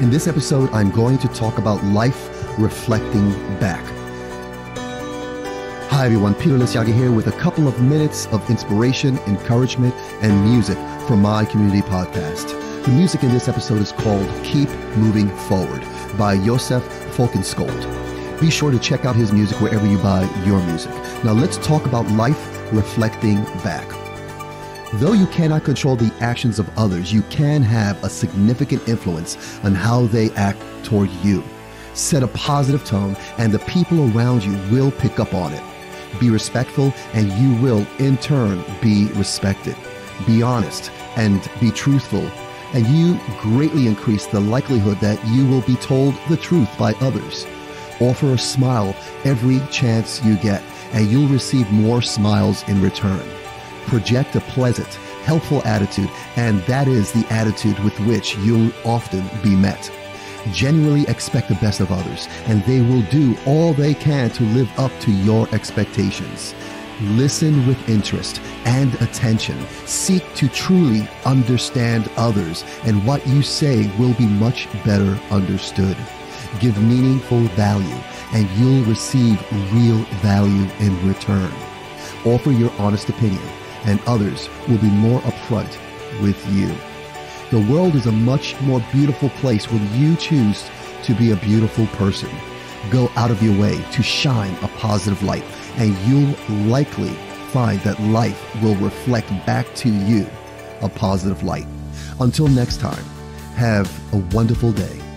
In this episode, I'm going to talk about life reflecting back. Hi everyone, Peter Liciaga here with a couple of minutes of inspiration, encouragement, and music from my community podcast. The music in this episode is called Keep Moving Forward by Josef Falkenskold. Be sure to check out his music wherever you buy your music. Now let's talk about life reflecting back. Though you cannot control the actions of others, you can have a significant influence on how they act toward you. Set a positive tone, and the people around you will pick up on it. Be respectful, and you will, in turn, be respected. Be honest and be truthful, and you greatly increase the likelihood that you will be told the truth by others. Offer a smile every chance you get, and you'll receive more smiles in return project a pleasant, helpful attitude, and that is the attitude with which you'll often be met. Genuinely expect the best of others, and they will do all they can to live up to your expectations. Listen with interest and attention. Seek to truly understand others, and what you say will be much better understood. Give meaningful value, and you'll receive real value in return. Offer your honest opinion and others will be more upfront with you. The world is a much more beautiful place when you choose to be a beautiful person. Go out of your way to shine a positive light, and you'll likely find that life will reflect back to you a positive light. Until next time, have a wonderful day